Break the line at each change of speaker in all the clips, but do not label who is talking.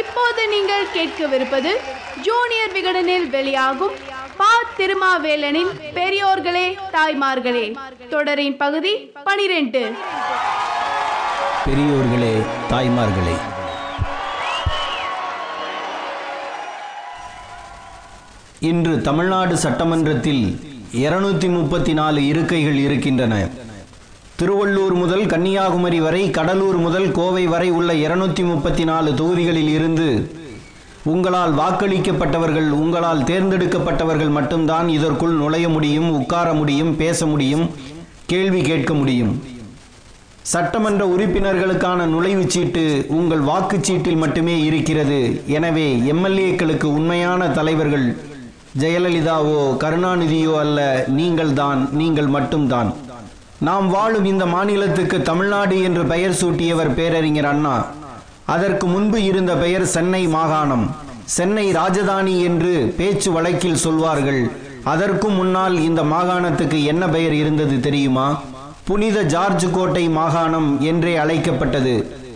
இப்போது நீங்கள் கேட்கவிருப்பது ஜூனியர் விகடனில் வெளியாகும் பா திருமாவேலனின் பெரியோர்களே தாய்மார்களே. தொடரின் பகுதி பனிரெண்டு.
பெரியோர்களே தாய்மார்களே. இன்று தமிழ்நாடு சட்டமன்றத்தில் இருநூத்தி முப்பத்தி நாலு இருக்கைகள் இருக்கின்றன. திருவள்ளூர் முதல் கன்னியாகுமரி வரை கடலூர் முதல் கோவை வரை உள்ள இருநூத்தி முப்பத்தி நாலு தொகுதிகளில் இருந்து உங்களால் வாக்களிக்கப்பட்டவர்கள் உங்களால் தேர்ந்தெடுக்கப்பட்டவர்கள் மட்டும்தான் இதற்குள் நுழைய முடியும் உட்கார முடியும் பேச முடியும் கேள்வி கேட்க முடியும். சட்டமன்ற உறுப்பினர்களுக்கான நுழைவுச் சீட்டு உங்கள் வாக்குச்சீட்டில் மட்டுமே இருக்கிறது. எனவே எம்எல்ஏக்களுக்கு உண்மையான தலைவர்கள் ஜெயலலிதாவோ கருணாநிதியோ அல்ல நீங்கள்தான் நீங்கள் மட்டும்தான். நாம் வாழும் இந்த மாநிலத்துக்கு தமிழ்நாடு என்று பெயர் சூட்டியவர் பேரறிஞர் அண்ணா. அதற்கு முன்பு இருந்த பெயர் சென்னை மாகாணம். சென்னை ராஜதானி என்று பேச்சு வழக்கில் சொல்வார்கள். அதற்கும் முன்னால் இந்த மாகாணத்துக்கு என்ன பெயர் இருந்தது தெரியுமா? புனித ஜார்ஜ் கோட்டை மாகாணம் என்றே அழைக்கப்பட்டது.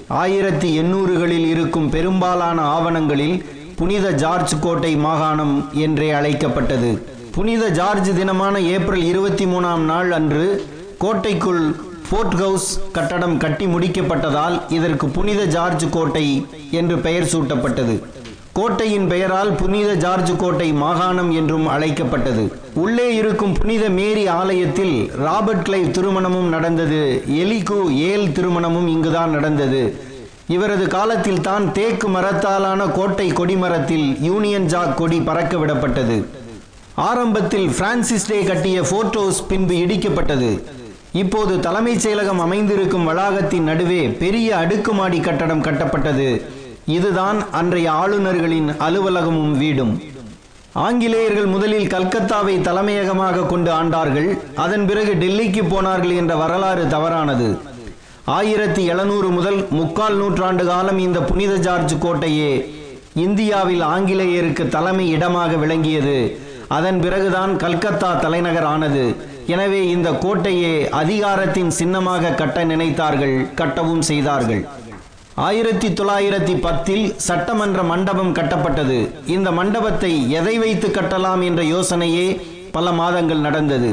ஆயிரத்தி எண்ணூறுகளில் இருக்கும் பெரும்பாலான ஆவணங்களில் புனித ஜார்ஜ் கோட்டை மாகாணம் என்றே அழைக்கப்பட்டது. புனித ஜார்ஜ் தினமான ஏப்ரல் இருபத்தி மூணாம் நாள் அன்று கோட்டைக்குள் ஃபோர்ட் ஹவுஸ் கட்டடம் கட்டி முடிக்கப்பட்டதால் இதற்கு புனித ஜார்ஜ் கோட்டை என்று பெயர் சூட்டப்பட்டது. கோட்டையின் பெயரால் புனித ஜார்ஜ் கோட்டை மாகாணம் என்றும் அழைக்கப்பட்டது. உள்ளே இருக்கும் புனித மேரி ஆலயத்தில் ராபர்ட் கிளைவ் திருமணமும் நடந்தது. எலிகு ஏல் திருமணமும் இங்குதான் நடந்தது. இவரது காலத்தில் தான் தேக்கு மரத்தாலான கோட்டை கொடிமரத்தில் யூனியன் ஜாக் கொடி பறக்க விடப்பட்டது. ஆரம்பத்தில் பிரான்சிஸ் டே கட்டிய போர்ட் ஹவுஸ் பின்பு இடிக்கப்பட்டது. இப்போது தலைமைச் செயலகம் அமைந்திருக்கும் வளாகத்தின் நடுவே பெரிய அடுக்குமாடி கட்டடம் கட்டப்பட்டது. இதுதான் அன்றைய ஆளுநர்களின் அலுவலகமும் வீடும். ஆங்கிலேயர்கள் முதலில் கல்கத்தாவை தலைமையகமாக கொண்டு ஆண்டார்கள். அதன் பிறகு டெல்லிக்கு போனார்கள் என்ற வரலாறு தவறானது. ஆயிரத்தி எழுநூறு முதல் முக்கால் நூற்றாண்டு காலம் இந்த புனித ஜார்ஜ் கோட்டையே இந்தியாவில் ஆங்கிலேயருக்கு தலைமை இடமாக விளங்கியது. அதன் பிறகுதான் கல்கத்தா தலைநகர் ஆனது எனவே இந்த கோட்டையே அதிகாரத்தின் சின்னமாக கட்ட நினைத்தார்கள் கட்டவும் செய்தார்கள். ஆயிரத்தி தொள்ளாயிரத்தி பத்தில் சட்டமன்ற மண்டபம் கட்டப்பட்டது. இந்த மண்டபத்தை எதை வைத்து கட்டலாம் என்ற யோசனையே பல மாதங்கள் நடந்தது.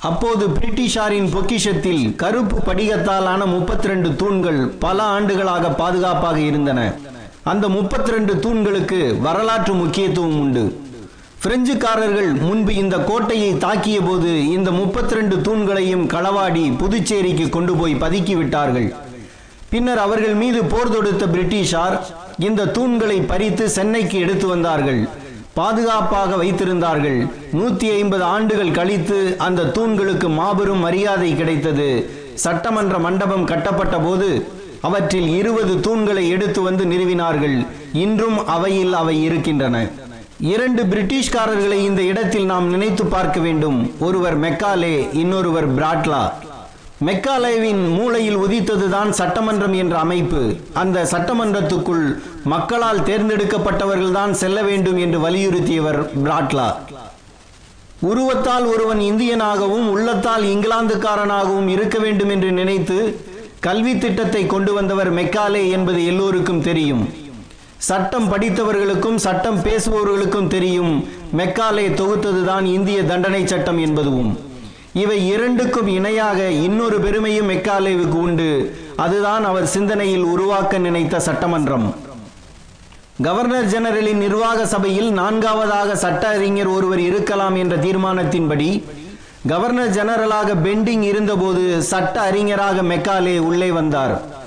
அப்போது பிரிட்டிஷாரின் பொக்கிஷத்தில் கருப்பு படிகத்தாலான முப்பத்தி ரெண்டு தூண்கள் பல ஆண்டுகளாக பாதுகாப்பாக இருந்தன. அந்த முப்பத்தி ரெண்டு தூண்களுக்கு வரலாற்று முக்கியத்துவம் உண்டு. பிரெஞ்சுக்காரர்கள் முன்பு இந்த கோட்டையை தாக்கிய போது இந்த முப்பத்தி ரெண்டு தூண்களையும் களவாடி புதுச்சேரிக்கு கொண்டு போய் பதுக்கி விட்டார்கள் பின்னர் அவர்கள் மீது போர் தொடுத்த பிரிட்டிஷார் இந்த தூண்களை பறித்து சென்னைக்கு எடுத்து வந்தார்கள். பாதுகாப்பாக வைத்திருந்தார்கள். நூத்தி ஐம்பது ஆண்டுகள் கழித்து அந்த தூண்களுக்கு மாபெரும் மரியாதை கிடைத்தது. சட்டமன்ற மண்டபம் கட்டப்பட்ட போது அவற்றில் இருபது தூண்களை எடுத்து வந்து நிறுவினார்கள். இன்றும் அவையில் அவை இருக்கின்றன. இரண்டு பிரிட்டிஷ்காரர்களை இந்த இடத்தில் நாம் நினைத்து பார்க்க வேண்டும். ஒருவர் மெக்காலே இன்னொருவர் பிராட்லா. மெக்காலேவின் மூளையில் உதித்ததுதான் சட்டமன்றம் என்ற அமைப்பு. அந்த சட்டமன்றத்துக்குள் மக்களால் தேர்ந்தெடுக்கப்பட்டவர்கள்தான் செல்ல வேண்டும் என்று வலியுறுத்தியவர் பிராட்லா. உருவத்தால் ஒருவன் இந்தியனாகவும் உள்ளத்தால் இங்கிலாந்துக்காரனாகவும் இருக்க வேண்டும் என்று நினைத்து கல்வி திட்டத்தை கொண்டு வந்தவர் மெக்காலே என்பது எல்லோருக்கும் தெரியும். சட்டம் படித்தவர்களுக்கும் சட்டம் பேசுபவர்களுக்கும் தெரியும். மெக்காலே தொகுத்ததுதான் இந்திய தண்டனை சட்டம் என்பதுவும். இவை இரண்டுக்கும் இணையாக இன்னொரு பெருமையும் மெக்காலேவுக்கு உண்டு. அதுதான் அவர் சிந்தனையில் உருவாக்க நினைத்த சட்டமன்றம். கவர்னர் ஜெனரலின் நிர்வாக சபையில் நான்காவதாக சட்ட அறிஞர் ஒருவர் இருக்கலாம் என்ற தீர்மானத்தின்படி கவர்னர் ஜெனரலாக பெண்டிங் இருந்தபோது சட்ட அறிஞராக மெக்காலே உள்ளே வந்தார்.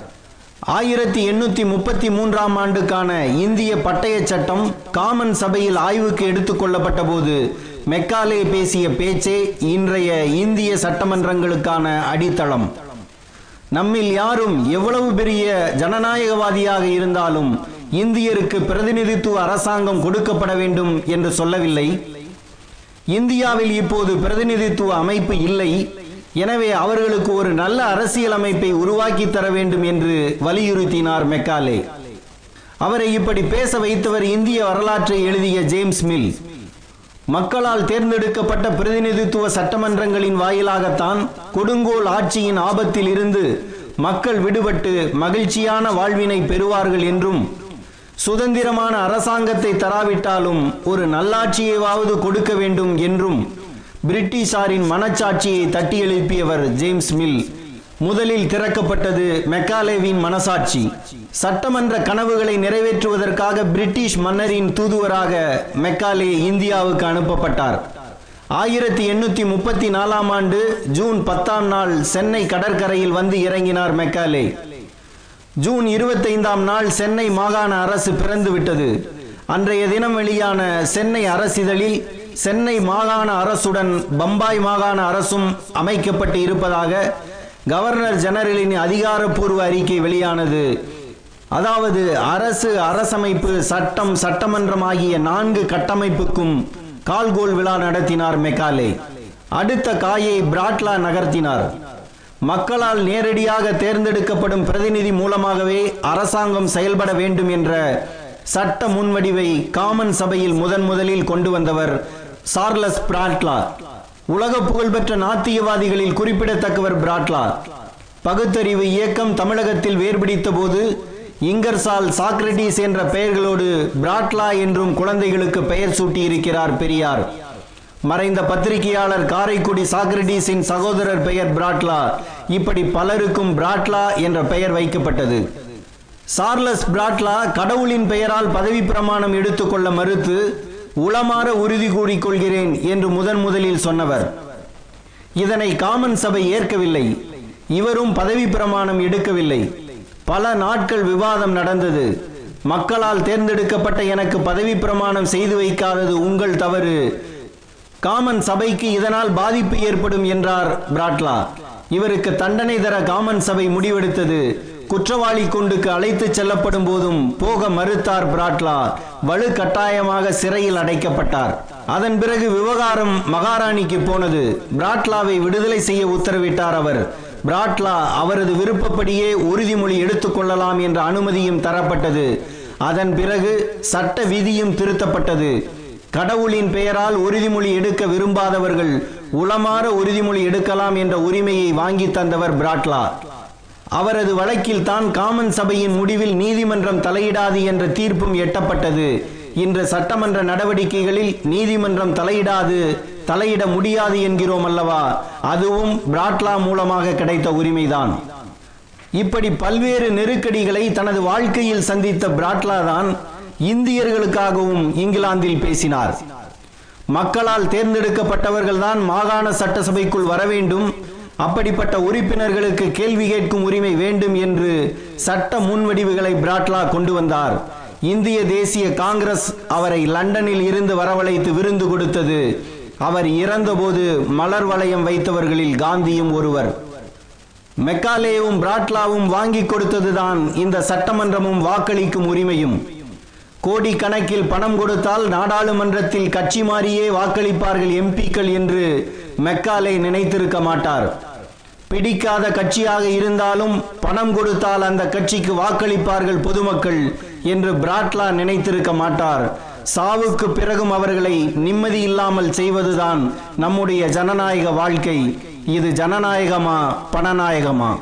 ஆயிரத்தி எண்ணூத்தி முப்பத்தி மூன்றாம் ஆண்டுக்கான இந்திய பட்டய சட்டம் காமன் சபையில் ஆய்வுக்கு எடுத்துக்கொள்ளப்பட்ட போது மெக்காலே பேசிய பேச்சே இன்றைய இந்திய சட்டமன்றங்களுக்கான அடித்தளம். நம்மில் யாரும் எவ்வளவு பெரிய ஜனநாயகவாதியாக இருந்தாலும் இந்தியருக்கு பிரதிநிதித்துவ அரசாங்கம் கொடுக்கப்பட வேண்டும் என்று சொல்லவில்லை. இந்தியாவில் இப்போது பிரதிநிதித்துவ அமைப்பு இல்லை. எனவே அவர்களுக்கு ஒரு நல்ல அரசியலமைப்பை உருவாக்கி தர வேண்டும் என்று வலியுறுத்தினார் மெக்காலே. அவரை இப்படி பேச வைத்தவர் இந்திய வரலாற்றை எழுதிய ஜேம்ஸ் மில். மக்களால் தேர்ந்தெடுக்கப்பட்ட பிரதிநிதித்துவ சட்டமன்றங்களின் வாயிலாகத்தான் கொடுங்கோல் ஆட்சியின் ஆபத்தில் இருந்து மக்கள் விடுபட்டு மகிழ்ச்சியான வாழ்வினை பெறுவார்கள் என்றும் சுதந்திரமான அரசாங்கத்தை தராவிட்டாலும் ஒரு நல்லாட்சியைவாவது கொடுக்க வேண்டும் என்றும் பிரிட்டிஷாரின் மனச்சாட்சியை தட்டி எழுப்பியவர் ஜேம்ஸ் மில். முதலில் திறக்கப்பட்டது மெக்காலேவின் மனசாட்சி. சட்டமன்ற கனவுகளை நிறைவேற்றுவதற்காக பிரிட்டிஷ் மன்னரின் தூதுவராக மெக்காலே இந்தியாவுக்கு அனுப்பப்பட்டார். ஆயிரத்தி எண்ணூற்றி முப்பத்தி நாலாம் ஆண்டு ஜூன் பத்தாம் நாள் சென்னை கடற்கரையில் வந்து இறங்கினார் மெக்காலே. ஜூன் இருபத்தைந்தாம் நாள் சென்னை மாகாண அரசு பிறந்துவிட்டது. அன்றைய தினம் வெளியான சென்னை அரசிதழில் சென்னை மாகாண அரசுடன் பம்பாய் மாகாண அரசும் அமைக்கப்பட்டு இருப்பதாக கவர்னர் ஜெனரலின் அதிகாரப்பூர்வ அறிக்கை வெளியானது. அதாவது அரசு அரசமைப்பு சட்டம் சட்டமன்றம் ஆகிய நான்கு கட்டமைப்புக்கும் கால்கோல் விழா நடத்தினார் மெக்காலே. அடுத்த காயை பிராட்லா நகர்த்தினார். மக்களால் நேரடியாக தேர்ந்தெடுக்கப்படும் பிரதிநிதி மூலமாகவே அரசாங்கம் செயல்பட வேண்டும் என்ற சட்ட முன்வடிவை காமன் சபையில் முதன் முதலில் கொண்டு வந்தவர் சார்லஸ் பிராட்லா உலக புகழ்பெற்ற நாத்தியவாதிகளில் குறிப்பிடத்தக்கவர் பிராட்லா பகுத்தறிவு இயக்கம் தமிழகத்தில் வேர்பிடித்த போது இங்கர்சால் சாக்ரட்டிஸ் என்ற பெயர்களோடு பிராட்லா என்றும் குழந்தைகளுக்கு பெயர் சூட்டியிருக்கிறார் பெரியார். மறைந்த பத்திரிகையாளர் காரைக்குடி சாக்ரட்டிஸின் சகோதரர் பெயர் பிராட்லா. இப்படி பலருக்கும் பிராட்லா என்ற பெயர் வைக்கப்பட்டது. சார்லஸ் பிராட்லா கடவுளின் பெயரால் பதவி பிரமாணம் எடுத்துக்கொள்ள மறுத்து உளமாற உறுதி கூறிக்கொள்கிறேன் என்று முதன் முதலில் சொன்னவர். இதனை காமன் சபை ஏற்கவில்லை. இவரும் பதவி பிரமாணம் எடுக்கவில்லை. பல நாட்கள் விவாதம் நடந்தது. மக்களால் தேர்ந்தெடுக்கப்பட்ட எனக்கு பதவி பிரமாணம் செய்து வைக்காதது உங்கள் தவறு. காமன் சபைக்கு இதனால் பாதிப்பு ஏற்படும் என்றார் பிராட்லா. இவருக்கு தண்டனை தர காமன் சபை முடிவெடுத்தது. குற்றவாளி குண்டுக்கு அழைத்துச் செல்லப்படும் போதும் போக மறுத்தார் பிராட்லா வலு கட்டாயமாக சிறையில் அடைக்கப்பட்டார். அதன் பிறகு விவகாரம் மகாராணிக்கு போனது. பிராட்லாவை விடுதலை செய்ய உத்தரவிட்டார் அவர். பிராட்லா அவரது விருப்பப்படியே உறுதிமொழி எடுத்துக்கொள்ளலாம் என்ற அனுமதியும் தரப்பட்டது. அதன் பிறகு சட்ட விதியும் திருத்தப்பட்டது. கடவுளின் பெயரால் உறுதிமொழி எடுக்க விரும்பாதவர்கள் உளமாற உறுதிமொழி எடுக்கலாம் என்ற உரிமையை வாங்கி தந்தவர் பிராட்லா. அவரது வழக்கில் தான் காமன் சபையின் முடிவில் நீதிமன்றம் தலையிடாது என்ற தீர்ப்பும் எட்டப்பட்டது. இன்று சட்டமன்ற நடவடிக்கைகளில் நீதிமன்றம் தலையிடாது தலையிட முடியாது என்கிறோம் அல்லவா? அதுவும் பிராட்லா மூலமாக கிடைத்த உரிமைதான். இப்படி பல்வேறு நெருக்கடிகளை தனது வாழ்க்கையில் சந்தித்த பிராட்லா தான் இந்தியர்களுக்காகவும் இங்கிலாந்தில் பேசினார். மக்களால் தேர்ந்தெடுக்கப்பட்டவர்கள்தான் மாகாண சட்டசபைக்குள் வர வேண்டும் அப்படிப்பட்ட உறுப்பினர்களுக்கு கேள்வி கேட்கும் உரிமை வேண்டும் என்று சட்ட முன்வடிவுகளை பிராட்லா கொண்டு வந்தார். இந்திய தேசிய காங்கிரஸ் அவரை லண்டனில் இருந்து வரவழைத்து விருந்து கொடுத்தது. அவர் இறந்தபோது மலர் வளையம் வைத்தவர்களில் காந்தியும் ஒருவர். மெக்காலேவும் பிராட்லாவும் வாங்கி கொடுத்ததுதான் இந்த சட்டமன்றமும் வாக்களிக்கும் உரிமையும். கோடிக்கணக்கில் பணம் கொடுத்தால் நாடாளுமன்றத்தில் கட்சி மாறியே வாக்களிப்பார்கள் எம்பிக்கள் என்று மெக்காலே நினைத்திருக்க மாட்டார். பிடிக்காத கட்சியாக இருந்தாலும் பணம் கொடுத்தால் அந்த கட்சிக்கு வாக்களிப்பார்கள் பொதுமக்கள் என்று பிராட்லா நினைத்திருக்க மாட்டார். சாவுக்கு பிறகும் அவர்களை நிம்மதி இல்லாமல் செய்வதுதான் நம்முடைய ஜனநாயக வாழ்க்கை. இது ஜனநாயகமா பணநாயகமா?